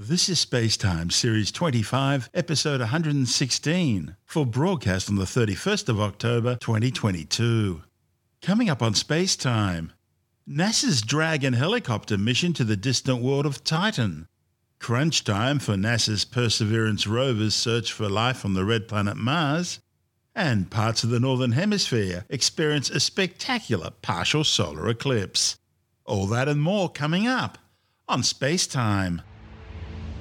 This is Spacetime, Series 25, Episode 116, for broadcast on the 31st of October 2022. Coming up on Spacetime, NASA's Dragon helicopter mission to the distant world of Titan. Crunch time for NASA's Perseverance rover's search for life on the red planet Mars. And parts of the Northern Hemisphere experience a spectacular partial solar eclipse. All that and more coming up on Spacetime.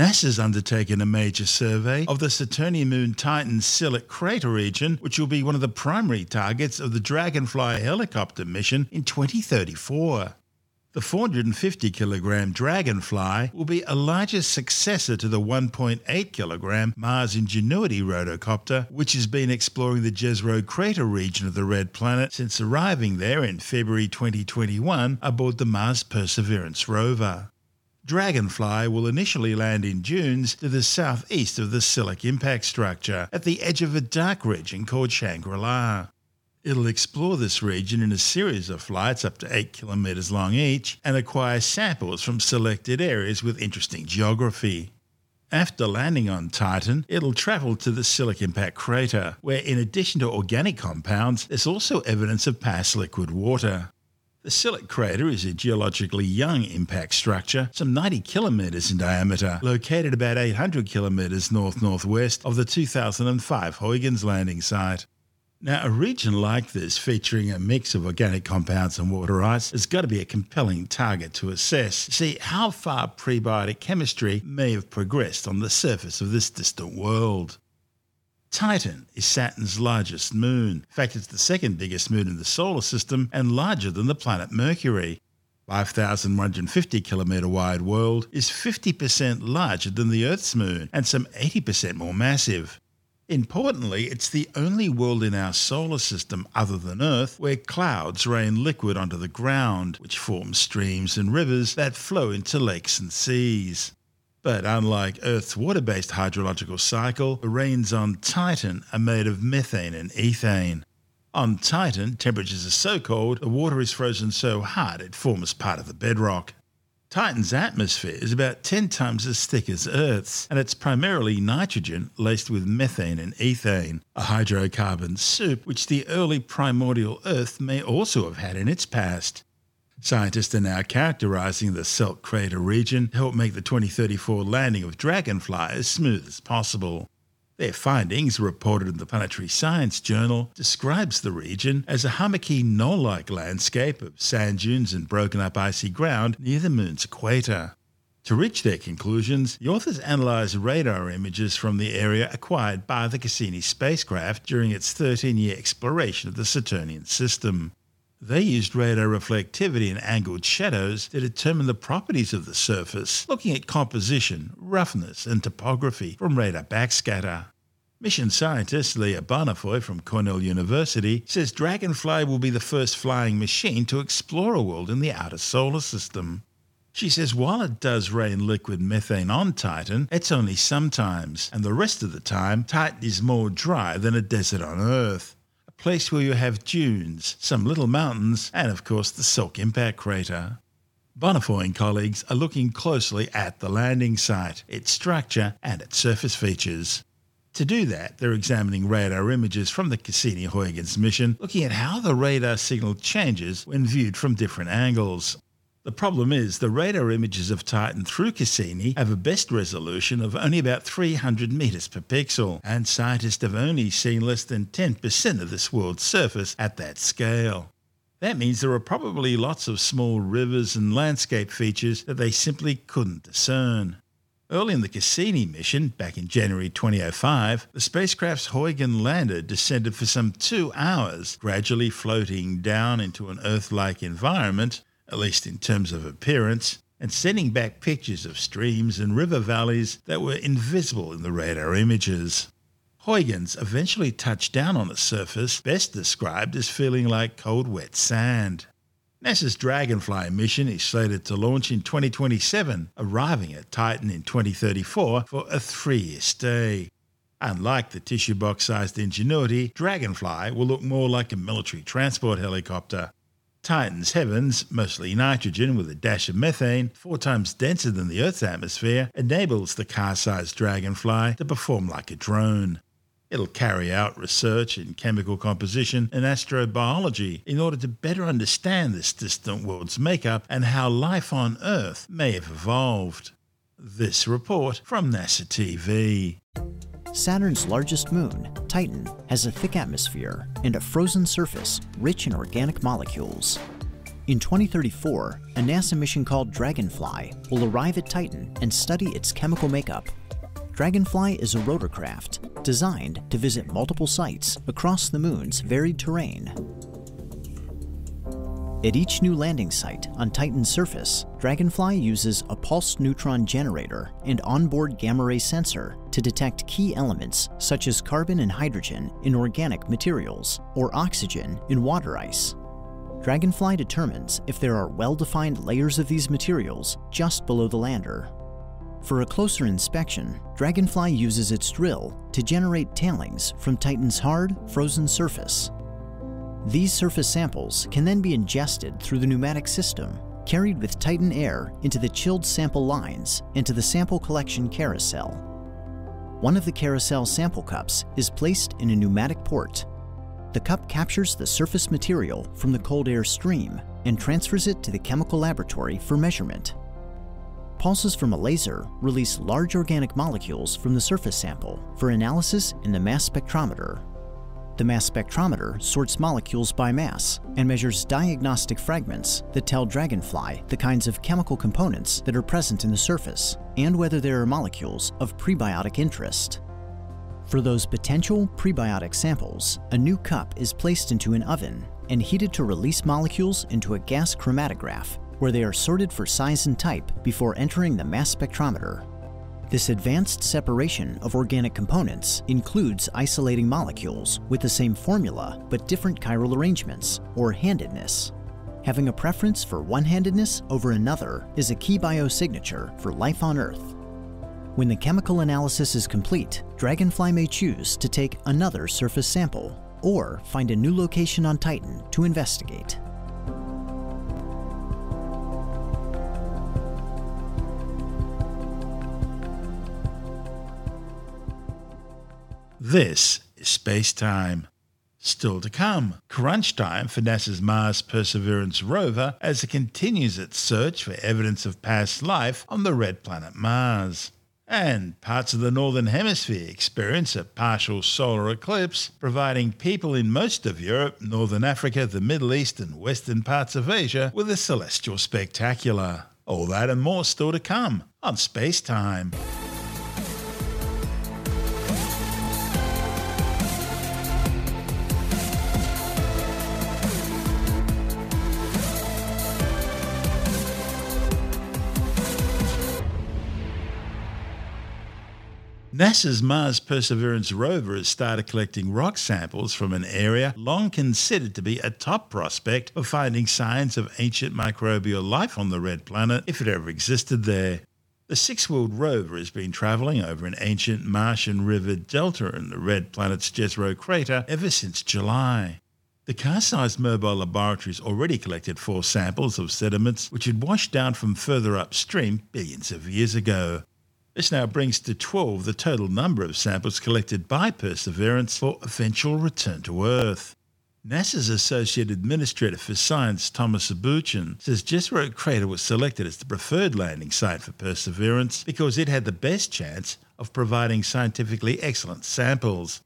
NASA's undertaken a major survey of the Saturnian moon Titan's Selk crater region, which will be one of the primary targets of the Dragonfly helicopter mission in 2034. The 450 kilogram Dragonfly will be a larger successor to the 1.8 kilogram Mars Ingenuity rotocopter, which has been exploring the Jezero crater region of the Red Planet since arriving there in February 2021 aboard the Mars Perseverance rover. Dragonfly will initially land in dunes to the southeast of the Selk impact structure at the edge of a dark region called Shangri La. It'll explore this region in a series of flights up to 8 kilometres long each and acquire samples from selected areas with interesting geography. After landing on Titan, it'll travel to the Selk Impact crater, where in addition to organic compounds, there's also evidence of past liquid water. The Selk crater is a geologically young impact structure, some 90 kilometres in diameter, located about 800 kilometres north northwest of the 2005 Huygens landing site. Now, a region like this, featuring a mix of organic compounds and water ice, has got to be a compelling target to assess. See how far prebiotic chemistry may have progressed on the surface of this distant world. Titan is Saturn's largest moon. In fact, it's the second biggest moon in the solar system and larger than the planet Mercury. 5,150 kilometre wide world is 50% larger than the Earth's moon and some 80% more massive. Importantly, it's the only world in our solar system other than Earth where clouds rain liquid onto the ground, which forms streams and rivers that flow into lakes and seas. But unlike Earth's water based hydrological cycle, the rains on Titan are made of methane and ethane. On Titan, temperatures are so cold, the water is frozen so hard it forms part of the bedrock. Titan's atmosphere is about 10 times as thick as Earth's, and it's primarily nitrogen laced with methane and ethane, a hydrocarbon soup which the early primordial Earth may also have had in its past. Scientists are now characterizing the Selk crater region to help make the 2034 landing of Dragonfly as smooth as possible. Their findings, reported in the Planetary Science Journal, describes the region as a hummocky knoll-like landscape of sand dunes and broken up icy ground near the moon's equator. To reach their conclusions, the authors analysed radar images from the area acquired by the Cassini spacecraft during its 13 year exploration of the Saturnian system. They used radar reflectivity and angled shadows to determine the properties of the surface, looking at composition, roughness, and topography from radar backscatter. Mission scientist Leah Bonnefoy from Cornell University says Dragonfly will be the first flying machine to explore a world in the outer solar system. She says while it does rain liquid methane on Titan, it's only sometimes, and the rest of the time, Titan is more dry than a desert on Earth place where you have dunes, some little mountains, and of course the Selk impact crater. Bonnefoy and colleagues are looking closely at the landing site, its structure, and its surface features. To do that, they're examining radar images from the Cassini Huygens mission, looking at how the radar signal changes when viewed from different angles. The problem is the radar images of Titan through Cassini have a best resolution of only about 300 metres per pixel, and scientists have only seen less than 10% of this world's surface at that scale. That means there are probably lots of small rivers and landscape features that they simply couldn't discern. Early in the Cassini mission, back in January 2005, the spacecraft's Huygens lander descended for some two hours, gradually floating down into an Earth like environment at least in terms of appearance, and sending back pictures of streams and river valleys that were invisible in the radar images. Huygens eventually touched down on a surface best described as feeling like cold, wet sand. NASA's Dragonfly mission is slated to launch in 2027, arriving at Titan in 2034 for a three year stay. Unlike the tissue box sized Ingenuity, Dragonfly will look more like a military transport helicopter. Titan's heavens, mostly nitrogen with a dash of methane, four times denser than the Earth's atmosphere, enables the car sized Dragonfly to perform like a drone. It'll carry out research in chemical composition and astrobiology in order to better understand this distant world's makeup and how life on Earth may have evolved. This report from NASA TV. Saturn's largest moon, Titan, has a thick atmosphere and a frozen surface rich in organic molecules. In 2034, a NASA mission called Dragonfly will arrive at Titan and study its chemical makeup Dragonfly is a rotorcraft designed to visit multiple sites across the moon's varied terrain. At each new landing site on Titan's surface, Dragonfly uses a pulsed neutron generator and onboard gamma ray sensor to detect key elements such as carbon and hydrogen in organic materials or oxygen in water ice. Dragonfly determines if there are well defined layers of these materials just below the lander. For a closer inspection, Dragonfly uses its drill to generate tailings from Titan's hard, frozen surface. These surface samples can then be ingested through the pneumatic system, carried with Titan air into the chilled sample lines and to the sample collection carousel. One of the carousel sample cups is placed in a pneumatic port. The cup captures the surface material from the cold air stream and transfers it to the chemical laboratory for measurement. Pulses from a laser release large organic molecules from the surface sample for analysis in the mass spectrometer. The mass spectrometer sorts molecules by mass and measures diagnostic fragments that tell Dragonfly the kinds of chemical components that are present in the surface and whether there are molecules of prebiotic interest. For those potential prebiotic samples, a new cup is placed into an oven and heated to release molecules into a gas chromatograph where they are sorted for size and type before entering the mass spectrometer. This advanced separation of organic components includes isolating molecules with the same formula but different chiral arrangements, or handedness. Having a preference for one-handedness over another is a key biosignature for life on Earth. When the chemical analysis is complete, Dragonfly may choose to take another surface sample or find a new location on Titan to investigate. This is Space Time. Still to come, crunch time for NASA's Mars Perseverance rover as it continues its search for evidence of past life on the red planet Mars. And parts of the Northern Hemisphere experience a partial solar eclipse, providing people in most of Europe, Northern Africa, the Middle East, and western parts of Asia with a celestial spectacular. All that and more still to come on Space Time. NASA's Mars Perseverance rover has started collecting rock samples from an area long considered to be a top prospect of finding signs of ancient microbial life on the red planet if it ever existed there. The six wheeled rover has been travelling over an ancient Martian river delta in the red planet's Jezero crater ever since July. The car sized mobile laboratories already collected four samples of sediments which had washed down from further upstream billions of years ago. This now brings to 12 the total number of samples collected by Perseverance for eventual return to Earth. NASA's Associate Administrator for Science, Thomas Zurbuchen, says Jezero Crater was selected as the preferred landing site for Perseverance because it had the best chance of providing scientifically excellent samples.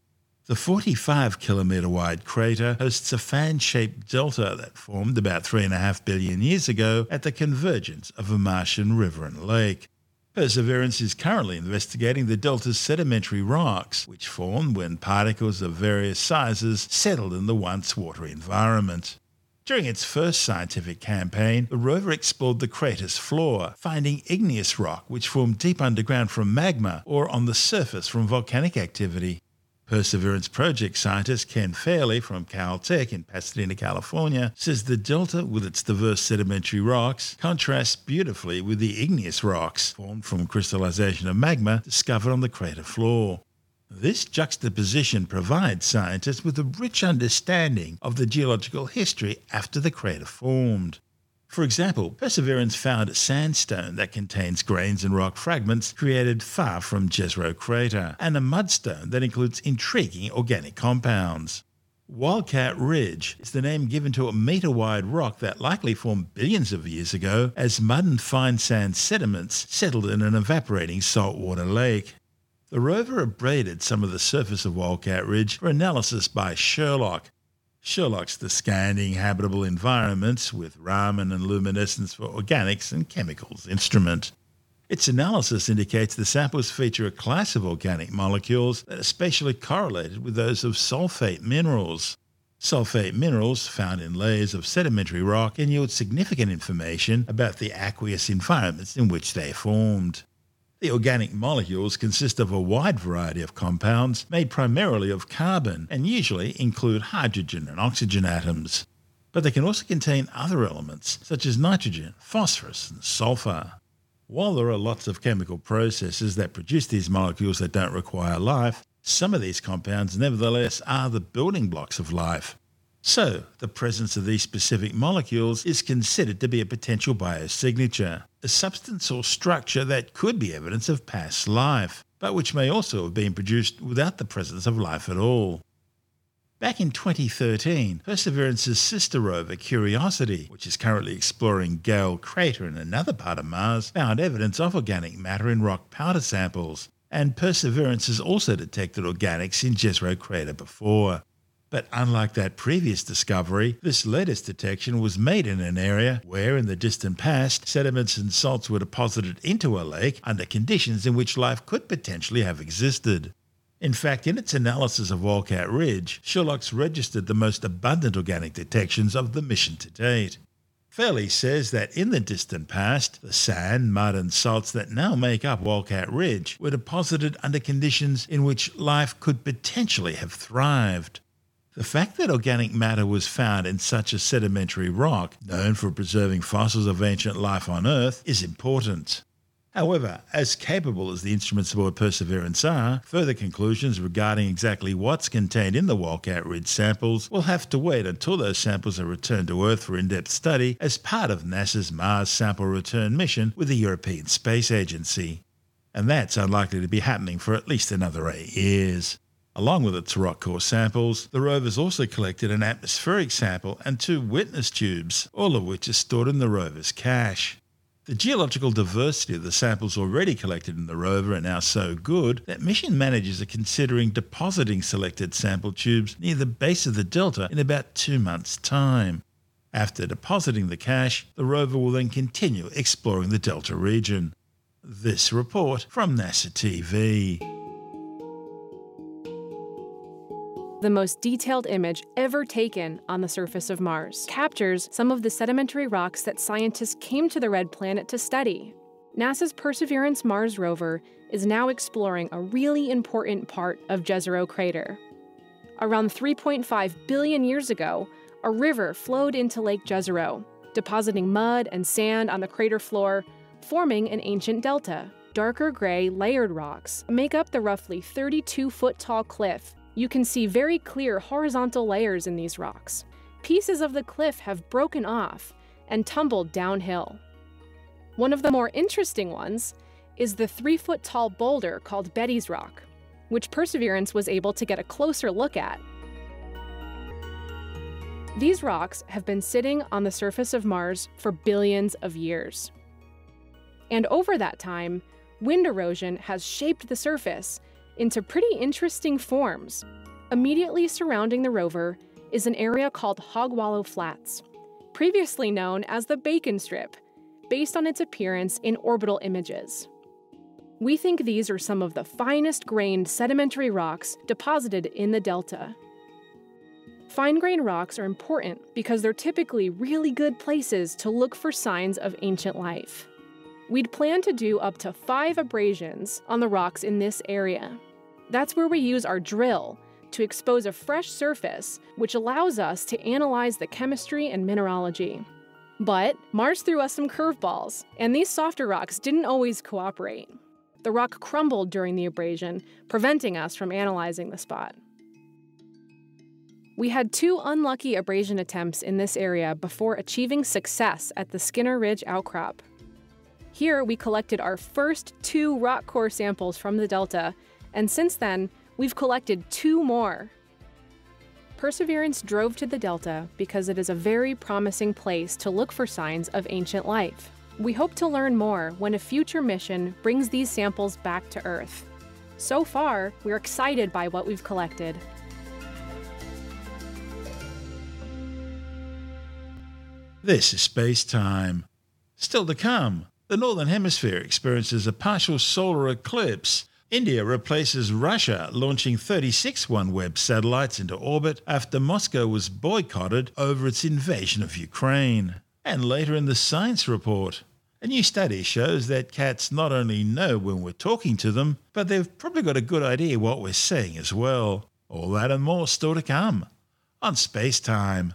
The 45 kilometre wide crater hosts a fan shaped delta that formed about 3.5 billion years ago at the convergence of a Martian river and lake. Perseverance is currently investigating the delta's sedimentary rocks, which formed when particles of various sizes settled in the once watery environment. During its first scientific campaign, the rover explored the crater's floor, finding igneous rock which formed deep underground from magma or on the surface from volcanic activity. Perseverance project scientist Ken Farley from Caltech in Pasadena, California, says the delta, with its diverse sedimentary rocks, contrasts beautifully with the igneous rocks formed from crystallization of magma discovered on the crater floor. This juxtaposition provides scientists with a rich understanding of the geological history after the crater formed. For example, Perseverance found sandstone that contains grains and rock fragments created far from Jezero crater, and a mudstone that includes intriguing organic compounds. Wildcat Ridge is the name given to a metre wide rock that likely formed billions of years ago as mud and fine sand sediments settled in an evaporating saltwater lake. The rover abraded some of the surface of Wildcat Ridge for analysis by SHERLOC, SHERLOC's the scanning habitable environments with Raman and luminescence for organics and chemicals instrument. Its analysis indicates the samples feature a class of organic molecules that are spatially correlated with those of sulfate minerals. Sulfate minerals, found in layers of sedimentary rock, can yield significant information about the aqueous environments in which they formed. The organic molecules consist of a wide variety of compounds made primarily of carbon and usually include hydrogen and oxygen atoms. But they can also contain other elements such as nitrogen, phosphorus, and sulfur. While there are lots of chemical processes that produce these molecules that don't require life, some of these compounds nevertheless are the building blocks of life. So, the presence of these specific molecules is considered to be a potential biosignature, a substance or structure that could be evidence of past life, but which may also have been produced without the presence of life at all. Back in 2013, Perseverance's sister rover Curiosity, which is currently exploring Gale Crater in another part of Mars, found evidence of organic matter in rock powder samples, and Perseverance has also detected organics in Jezero Crater before. But unlike that previous discovery, this latest detection was made in an area where, in the distant past, sediments and salts were deposited into a lake under conditions in which life could potentially have existed. In fact, in its analysis of Wildcat Ridge, SHERLOC's registered the most abundant organic detections of the mission to date. Farley says that in the distant past, the sand, mud, and salts that now make up Wildcat Ridge were deposited under conditions in which life could potentially have thrived. The fact that organic matter was found in such a sedimentary rock, known for preserving fossils of ancient life on Earth, is important. However, as capable as the instruments aboard Perseverance are, further conclusions regarding exactly what's contained in the Wildcat Ridge samples will have to wait until those samples are returned to Earth for in depth study as part of NASA's Mars Sample Return mission with the European Space Agency. And that's unlikely to be happening for at least another eight years. Along with its rock core samples, the rovers also collected an atmospheric sample and two witness tubes, all of which are stored in the rover's cache. The geological diversity of the samples already collected in the rover are now so good that mission managers are considering depositing selected sample tubes near the base of the delta in about two months' time. After depositing the cache, the rover will then continue exploring the delta region. This report from NASA TV. The most detailed image ever taken on the surface of Mars, captures some of the sedimentary rocks that scientists came to the red planet to study. NASA's Perseverance Mars rover is now exploring a really important part of Jezero Crater. Around 3.5 billion years ago, a river flowed into Lake Jezero, depositing mud and sand on the crater floor, forming an ancient delta. Darker gray, layered rocks make up the roughly 32 foot tall cliff you can see very clear horizontal layers in these rocks. Pieces of the cliff have broken off and tumbled downhill. One of the more interesting ones is the three foot tall boulder called Betty's Rock, which Perseverance was able to get a closer look at. These rocks have been sitting on the surface of Mars for billions of years. And over that time, wind erosion has shaped the surface into pretty interesting forms. Immediately surrounding the rover is an area called Hogwallow Flats, previously known as the Bacon Strip, based on its appearance in orbital images. We think these are some of the finest grained sedimentary rocks deposited in the delta. Fine grained rocks are important because they're typically really good places to look for signs of ancient life. We'd plan to do up to five abrasions on the rocks in this area. That's where we use our drill to expose a fresh surface, which allows us to analyze the chemistry and mineralogy. But Mars threw us some curveballs, and these softer rocks didn't always cooperate. The rock crumbled during the abrasion, preventing us from analyzing the spot. We had two unlucky abrasion attempts in this area before achieving success at the Skinner Ridge outcrop. Here, we collected our first two rock core samples from the delta, and since then, we've collected two more. Perseverance drove to the delta because it is a very promising place to look for signs of ancient life. We hope to learn more when a future mission brings these samples back to Earth. So far, we're excited by what we've collected. This is space time. Still to come, the Northern Hemisphere experiences a partial solar eclipse. India replaces Russia, launching 36 OneWeb satellites into orbit after Moscow was boycotted over its invasion of Ukraine. And later in the science report, a new study shows that cats not only know when we're talking to them, but they've probably got a good idea what we're saying as well. All that and more still to come on Space Time.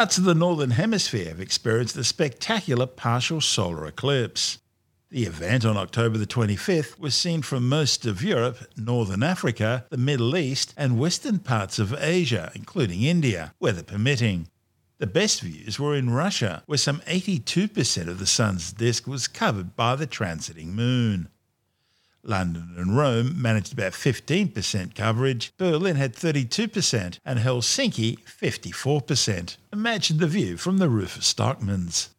Parts of the Northern Hemisphere have experienced a spectacular partial solar eclipse. The event on October the 25th was seen from most of Europe, Northern Africa, the Middle East, and western parts of Asia, including India, weather permitting. The best views were in Russia, where some 82% of the sun's disk was covered by the transiting moon. London and Rome managed about 15% coverage, Berlin had 32%, and Helsinki 54%. Imagine the view from the roof of Stockmann's.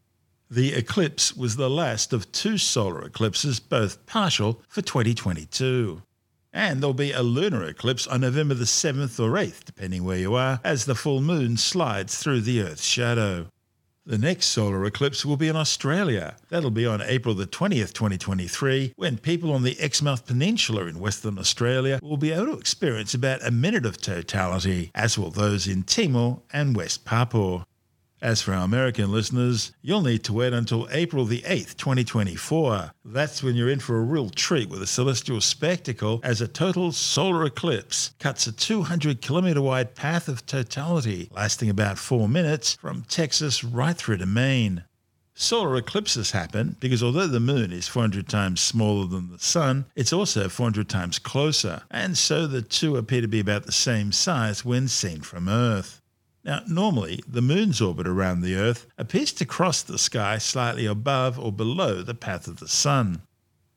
The eclipse was the last of two solar eclipses, both partial, for 2022. And there'll be a lunar eclipse on November the 7th or 8th, depending where you are, as the full moon slides through the Earth's shadow. The next solar eclipse will be in Australia. That'll be on April the 20th, 2023, when people on the Exmouth Peninsula in Western Australia will be able to experience about a minute of totality, as will those in Timor and West Papua. As for our American listeners, you'll need to wait until April the 8th, 2024. That's when you're in for a real treat with a celestial spectacle as a total solar eclipse cuts a 200 kilometer wide path of totality, lasting about four minutes from Texas right through to Maine. Solar eclipses happen because although the moon is 400 times smaller than the sun, it's also 400 times closer, and so the two appear to be about the same size when seen from Earth. Now, normally, the moon's orbit around the Earth appears to cross the sky slightly above or below the path of the sun.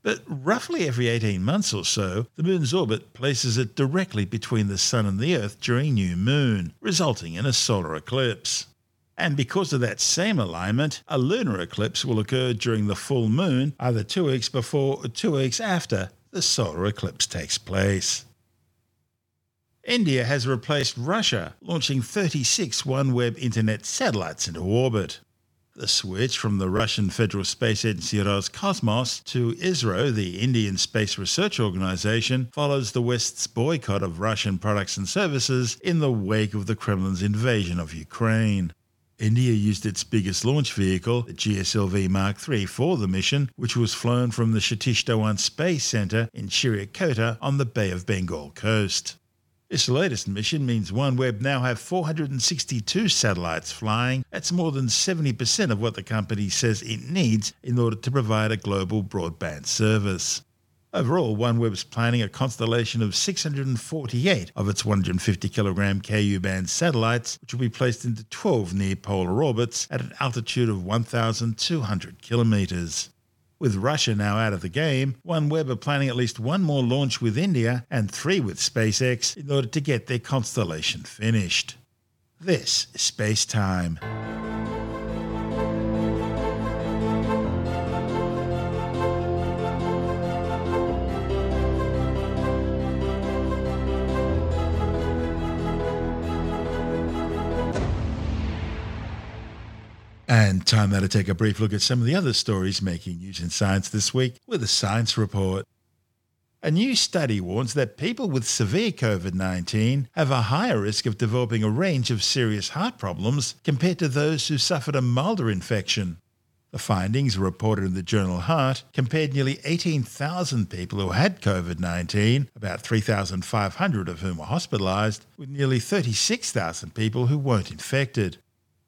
But roughly every 18 months or so, the moon's orbit places it directly between the sun and the Earth during new moon, resulting in a solar eclipse. And because of that same alignment, a lunar eclipse will occur during the full moon, either two weeks before or two weeks after the solar eclipse takes place. India has replaced Russia, launching 36 OneWeb Internet satellites into orbit. The switch from the Russian Federal Space Agency Roscosmos to ISRO, the Indian Space Research Organization, follows the West's boycott of Russian products and services in the wake of the Kremlin's invasion of Ukraine. India used its biggest launch vehicle, the GSLV Mark III, for the mission, which was flown from the Satish Dhawan Space Center in Sriharikota on the Bay of Bengal coast. This latest mission means OneWeb now have 462 satellites flying. That's more than 70% of what the company says it needs in order to provide a global broadband service. Overall, OneWeb's planning a constellation of 648 of its 150 kilogram Ku band satellites, which will be placed into 12 near polar orbits at an altitude of 1,200 kilometers. With Russia now out of the game, OneWeb are planning at least one more launch with India and three with SpaceX in order to get their constellation finished. This is Space Time. And time now to take a brief look at some of the other stories making news in science this week with a science report. A new study warns that people with severe COVID 19 have a higher risk of developing a range of serious heart problems compared to those who suffered a milder infection. The findings, reported in the journal Heart, compared nearly 18,000 people who had COVID 19, about 3,500 of whom were hospitalised, with nearly 36,000 people who weren't infected.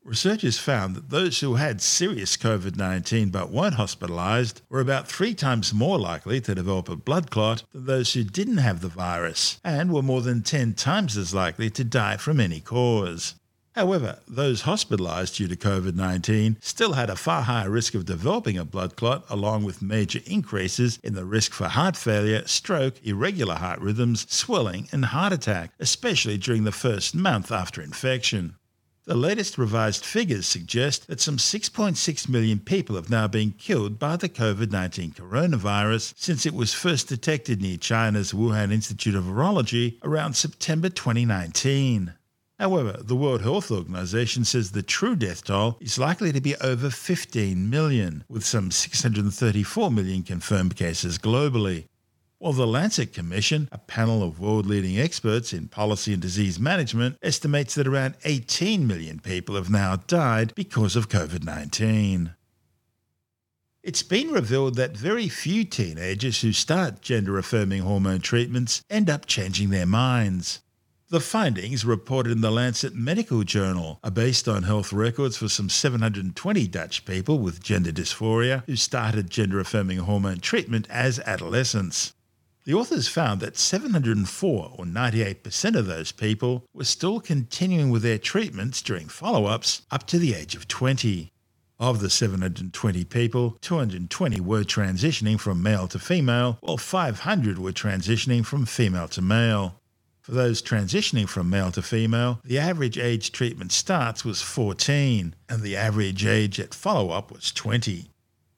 Researchers found that those who had serious COVID 19 but weren't hospitalised were about three times more likely to develop a blood clot than those who didn't have the virus, and were more than 10 times as likely to die from any cause. However, those hospitalised due to COVID 19 still had a far higher risk of developing a blood clot, along with major increases in the risk for heart failure, stroke, irregular heart rhythms, swelling, and heart attack, especially during the first month after infection. The latest revised figures suggest that some 6.6 million people have now been killed by the COVID 19 coronavirus since it was first detected near China's Wuhan Institute of Virology around September 2019. However, the World Health Organization says the true death toll is likely to be over 15 million, with some 634 million confirmed cases globally. While the Lancet Commission, a panel of world leading experts in policy and disease management, estimates that around 18 million people have now died because of COVID 19. It's been revealed that very few teenagers who start gender affirming hormone treatments end up changing their minds. The findings, reported in the Lancet Medical Journal, are based on health records for some 720 Dutch people with gender dysphoria who started gender affirming hormone treatment as adolescents. The authors found that 704, or 98% of those people, were still continuing with their treatments during follow ups up to the age of 20. Of the 720 people, 220 were transitioning from male to female, while 500 were transitioning from female to male. For those transitioning from male to female, the average age treatment starts was 14, and the average age at follow up was 20.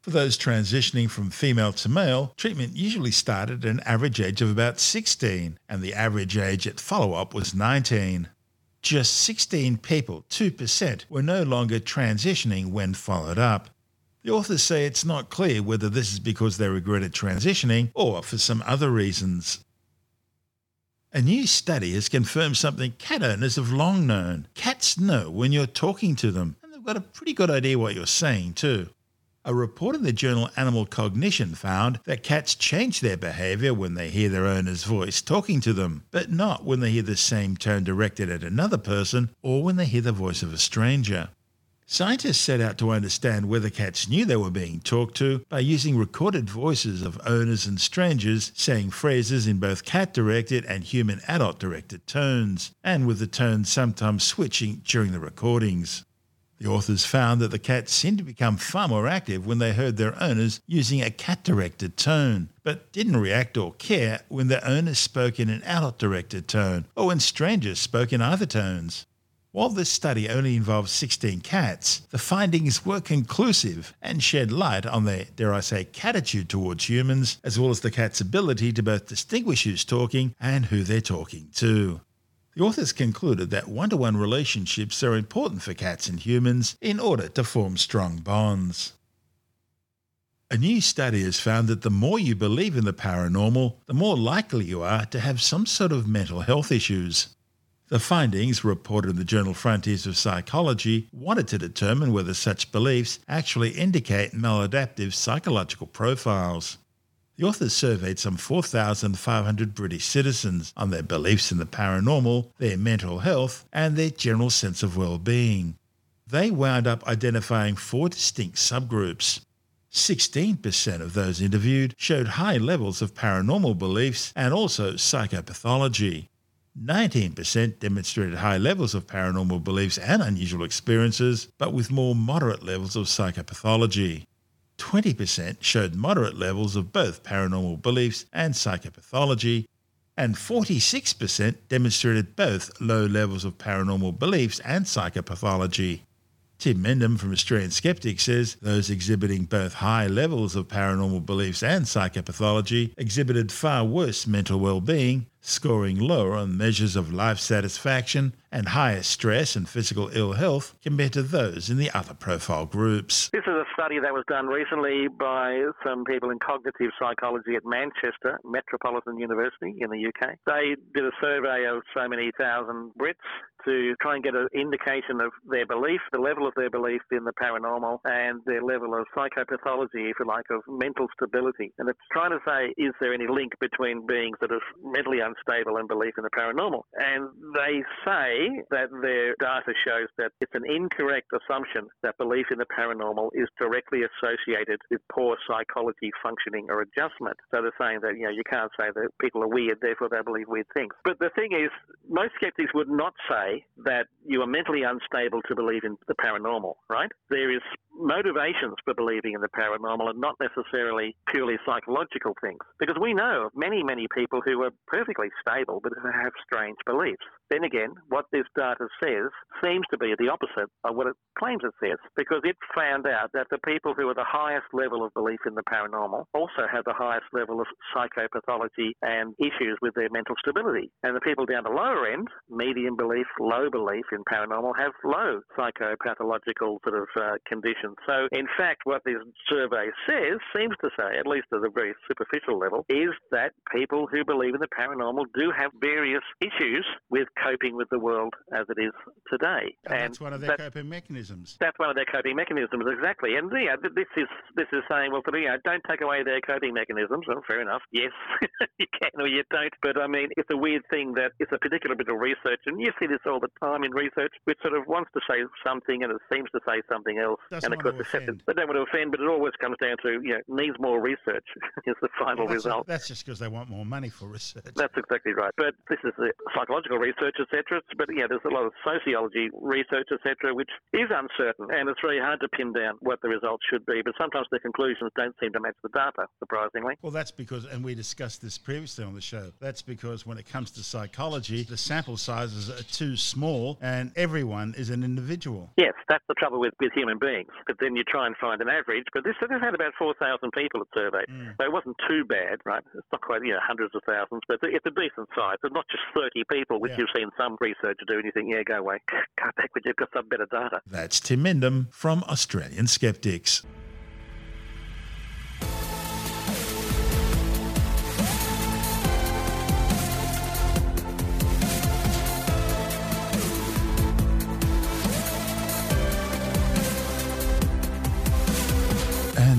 For those transitioning from female to male, treatment usually started at an average age of about 16, and the average age at follow up was 19. Just 16 people, 2%, were no longer transitioning when followed up. The authors say it's not clear whether this is because they regretted transitioning or for some other reasons. A new study has confirmed something cat owners have long known. Cats know when you're talking to them, and they've got a pretty good idea what you're saying, too. A report in the journal Animal Cognition found that cats change their behaviour when they hear their owner's voice talking to them, but not when they hear the same tone directed at another person or when they hear the voice of a stranger. Scientists set out to understand whether cats knew they were being talked to by using recorded voices of owners and strangers saying phrases in both cat directed and human adult directed tones, and with the tones sometimes switching during the recordings. The authors found that the cats seemed to become far more active when they heard their owners using a cat directed tone, but didn't react or care when their owners spoke in an adult directed tone or when strangers spoke in either tones. While this study only involved 16 cats, the findings were conclusive and shed light on their, dare I say, catitude towards humans, as well as the cat's ability to both distinguish who's talking and who they're talking to. The authors concluded that one to one relationships are important for cats and humans in order to form strong bonds. A new study has found that the more you believe in the paranormal, the more likely you are to have some sort of mental health issues. The findings, reported in the journal Frontiers of Psychology, wanted to determine whether such beliefs actually indicate maladaptive psychological profiles. The authors surveyed some 4,500 British citizens on their beliefs in the paranormal, their mental health, and their general sense of well being. They wound up identifying four distinct subgroups. 16% of those interviewed showed high levels of paranormal beliefs and also psychopathology. 19% demonstrated high levels of paranormal beliefs and unusual experiences, but with more moderate levels of psychopathology. 20% showed moderate levels of both paranormal beliefs and psychopathology, and 46% demonstrated both low levels of paranormal beliefs and psychopathology. Tim Mendham from Australian Skeptics says those exhibiting both high levels of paranormal beliefs and psychopathology exhibited far worse mental well-being, scoring lower on measures of life satisfaction and higher stress and physical ill health compared to those in the other profile groups. This is a study that was done recently by some people in cognitive psychology at Manchester Metropolitan University in the UK. They did a survey of so many thousand Brits to try and get an indication of their belief, the level of their belief in the paranormal, and their level of psychopathology, if you like, of mental stability. And it's trying to say, is there any link between being sort of mentally unstable and belief in the paranormal? And they say that their data shows that it's an incorrect assumption that belief in the paranormal is directly associated with poor psychology functioning or adjustment. So they're saying that, you know, you can't say that people are weird, therefore they believe weird things. But the thing is, most skeptics would not say that you are mentally unstable to believe in the paranormal, right? There is motivations for believing in the paranormal are not necessarily purely psychological things. Because we know of many, many people who are perfectly stable but have strange beliefs. Then again, what this data says seems to be the opposite of what it claims it says, because it found out that the people who are the highest level of belief in the paranormal also have the highest level of psychopathology and issues with their mental stability. And the people down the lower end, medium belief, low belief in paranormal, have low psychopathological sort of uh, conditions. So, in fact, what this survey says seems to say, at least at a very superficial level, is that people who believe in the paranormal do have various issues with coping with the world as it is today. And, and that's one of their that, coping mechanisms. That's one of their coping mechanisms, exactly. And yeah, this is this is saying, well, you know, don't take away their coping mechanisms. Well, fair enough. Yes, you can or you don't. But I mean, it's a weird thing that it's a particular bit of research, and you see this all the time in research, which sort of wants to say something and it seems to say something else. Doesn't and of course, they don't want to offend, but it always comes down to you know needs more research is the final well, that's result. A, that's just because they want more money for research. That's exactly right. But this is the psychological research, etc. But yeah, there's a lot of sociology research, etc., which is uncertain, and it's very hard to pin down what the results should be. But sometimes the conclusions don't seem to match the data, surprisingly. Well, that's because, and we discussed this previously on the show. That's because when it comes to psychology, the sample sizes are too small, and everyone is an individual. Yes, that's the trouble with, with human beings. But then you try and find an average. But this, this had about 4,000 people it surveyed. Mm. So it wasn't too bad, right? It's not quite, you know, hundreds of thousands, but it's a decent size. It's not just 30 people, which yeah. you've seen some research do, and you think, yeah, go away. Come back when you've got some better data. That's Tim Mendham from Australian Skeptics.